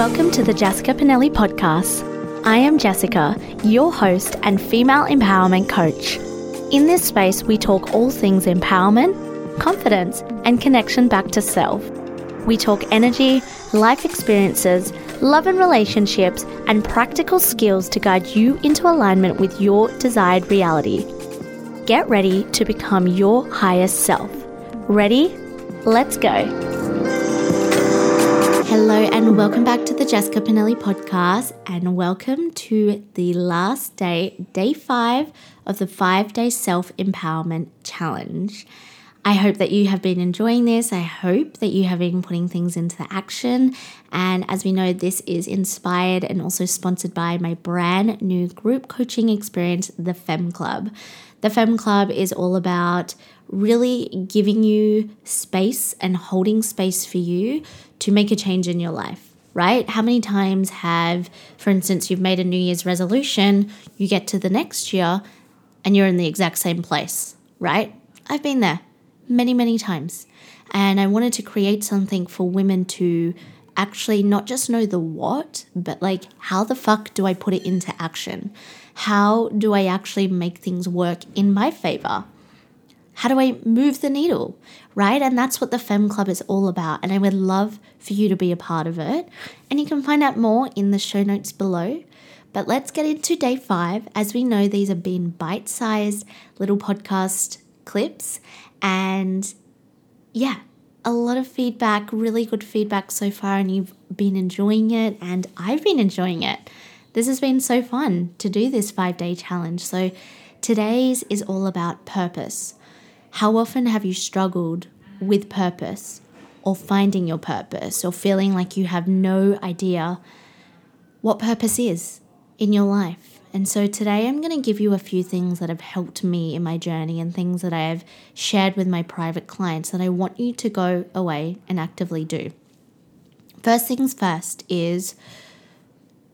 Welcome to the Jessica Pinelli podcast. I am Jessica, your host and female empowerment coach. In this space, we talk all things empowerment, confidence, and connection back to self. We talk energy, life experiences, love and relationships, and practical skills to guide you into alignment with your desired reality. Get ready to become your highest self. Ready? Let's go. Hello, and welcome back to the Jessica Pinelli podcast, and welcome to the last day, day five of the five day self empowerment challenge. I hope that you have been enjoying this. I hope that you have been putting things into action. And as we know, this is inspired and also sponsored by my brand new group coaching experience, the Femme Club. The Femme Club is all about really giving you space and holding space for you to make a change in your life, right? How many times have, for instance, you've made a New Year's resolution, you get to the next year and you're in the exact same place, right? I've been there many, many times. And I wanted to create something for women to actually not just know the what, but like, how the fuck do I put it into action? How do I actually make things work in my favor? How do I move the needle? Right? And that's what the Femme Club is all about. And I would love for you to be a part of it. And you can find out more in the show notes below. But let's get into day five. As we know, these have been bite sized little podcast clips. And yeah, a lot of feedback, really good feedback so far. And you've been enjoying it. And I've been enjoying it. This has been so fun to do this five day challenge. So today's is all about purpose. How often have you struggled with purpose or finding your purpose or feeling like you have no idea what purpose is in your life? And so today I'm going to give you a few things that have helped me in my journey and things that I have shared with my private clients that I want you to go away and actively do. First things first is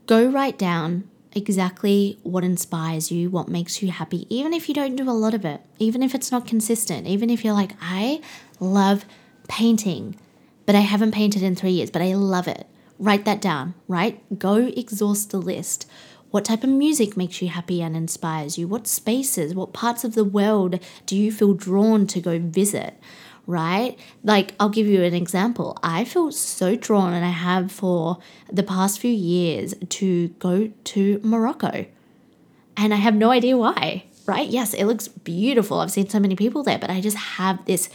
go write down exactly what inspires you, what makes you happy, even if you don't do a lot of it, even if it's not consistent, even if you're like, I love painting, but I haven't painted in three years, but I love it. Write that down, right? Go exhaust the list. What type of music makes you happy and inspires you? What spaces, what parts of the world do you feel drawn to go visit? Right? Like, I'll give you an example. I feel so drawn, and I have for the past few years, to go to Morocco. And I have no idea why, right? Yes, it looks beautiful. I've seen so many people there, but I just have this,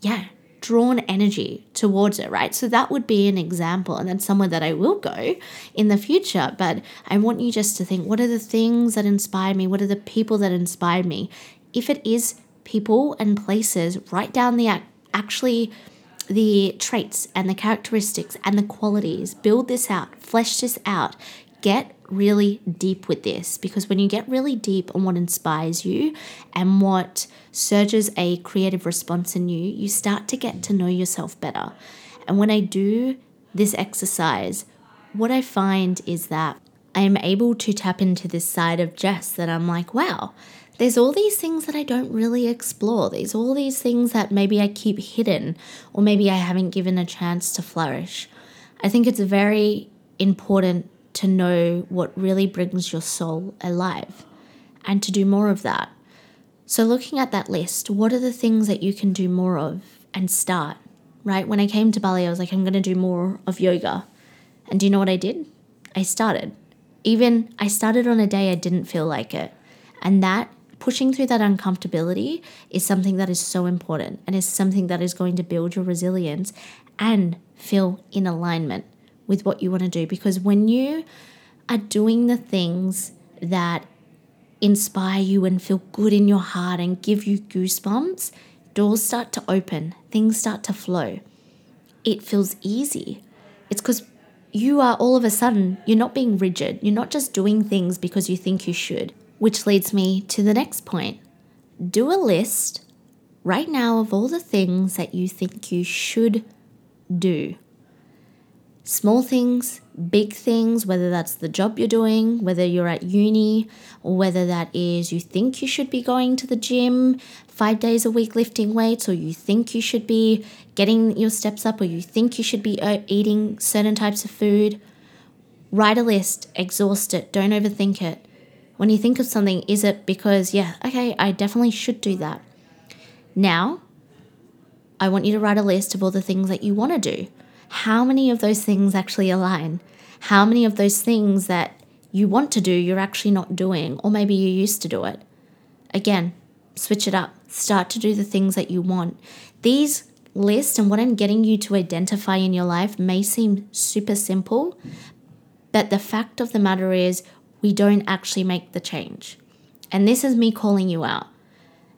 yeah, drawn energy towards it, right? So that would be an example, and that's somewhere that I will go in the future. But I want you just to think what are the things that inspire me? What are the people that inspire me? If it is people and places, write down the actually the traits and the characteristics and the qualities. Build this out, flesh this out. Get really deep with this because when you get really deep on what inspires you and what surges a creative response in you, you start to get to know yourself better. And when I do this exercise, what I find is that I am able to tap into this side of Jess that I'm like, wow, there's all these things that I don't really explore. There's all these things that maybe I keep hidden or maybe I haven't given a chance to flourish. I think it's very important to know what really brings your soul alive and to do more of that. So, looking at that list, what are the things that you can do more of and start? Right? When I came to Bali, I was like, I'm going to do more of yoga. And do you know what I did? I started. Even I started on a day I didn't feel like it. And that pushing through that uncomfortability is something that is so important and is something that is going to build your resilience and feel in alignment with what you want to do. Because when you are doing the things that inspire you and feel good in your heart and give you goosebumps, doors start to open, things start to flow. It feels easy. It's because you are all of a sudden, you're not being rigid. You're not just doing things because you think you should. Which leads me to the next point. Do a list right now of all the things that you think you should do. Small things, big things, whether that's the job you're doing, whether you're at uni, or whether that is you think you should be going to the gym five days a week lifting weights, or you think you should be getting your steps up, or you think you should be uh, eating certain types of food. Write a list, exhaust it, don't overthink it. When you think of something, is it because, yeah, okay, I definitely should do that? Now, I want you to write a list of all the things that you want to do. How many of those things actually align? How many of those things that you want to do, you're actually not doing, or maybe you used to do it? Again, switch it up. Start to do the things that you want. These lists and what I'm getting you to identify in your life may seem super simple, but the fact of the matter is, we don't actually make the change. And this is me calling you out.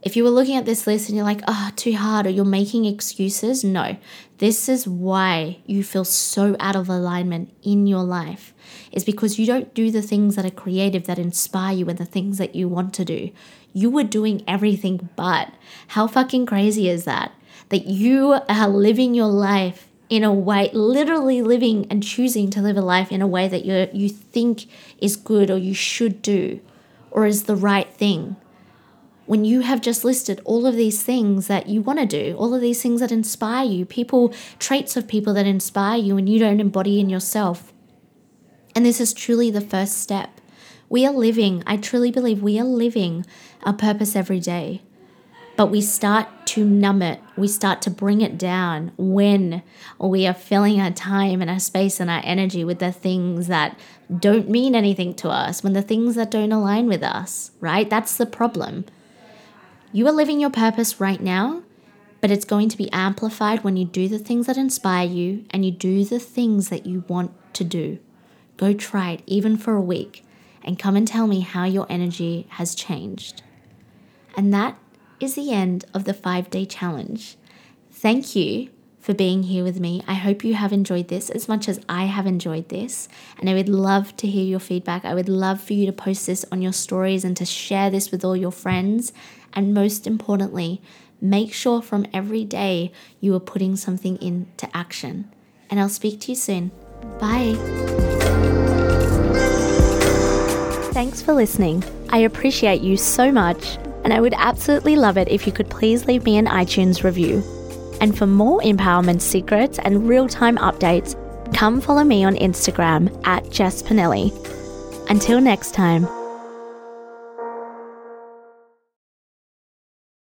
If you were looking at this list and you're like, oh, too hard, or you're making excuses, no. This is why you feel so out of alignment in your life, is because you don't do the things that are creative, that inspire you, and the things that you want to do. You were doing everything but. How fucking crazy is that? That you are living your life in a way, literally living and choosing to live a life in a way that you you think is good or you should do or is the right thing when you have just listed all of these things that you want to do, all of these things that inspire you, people, traits of people that inspire you, and you don't embody in yourself. And this is truly the first step. We are living, I truly believe we are living our purpose every day. But we start to numb it, we start to bring it down when we are filling our time and our space and our energy with the things that don't mean anything to us, when the things that don't align with us, right? That's the problem. You are living your purpose right now, but it's going to be amplified when you do the things that inspire you and you do the things that you want to do. Go try it, even for a week, and come and tell me how your energy has changed. And that is the end of the five day challenge. Thank you for being here with me. I hope you have enjoyed this as much as I have enjoyed this. And I would love to hear your feedback. I would love for you to post this on your stories and to share this with all your friends. And most importantly, make sure from every day you are putting something into action. And I'll speak to you soon. Bye. Thanks for listening. I appreciate you so much, and I would absolutely love it if you could please leave me an iTunes review. And for more empowerment secrets and real time updates, come follow me on Instagram at Jess Pinelli. Until next time.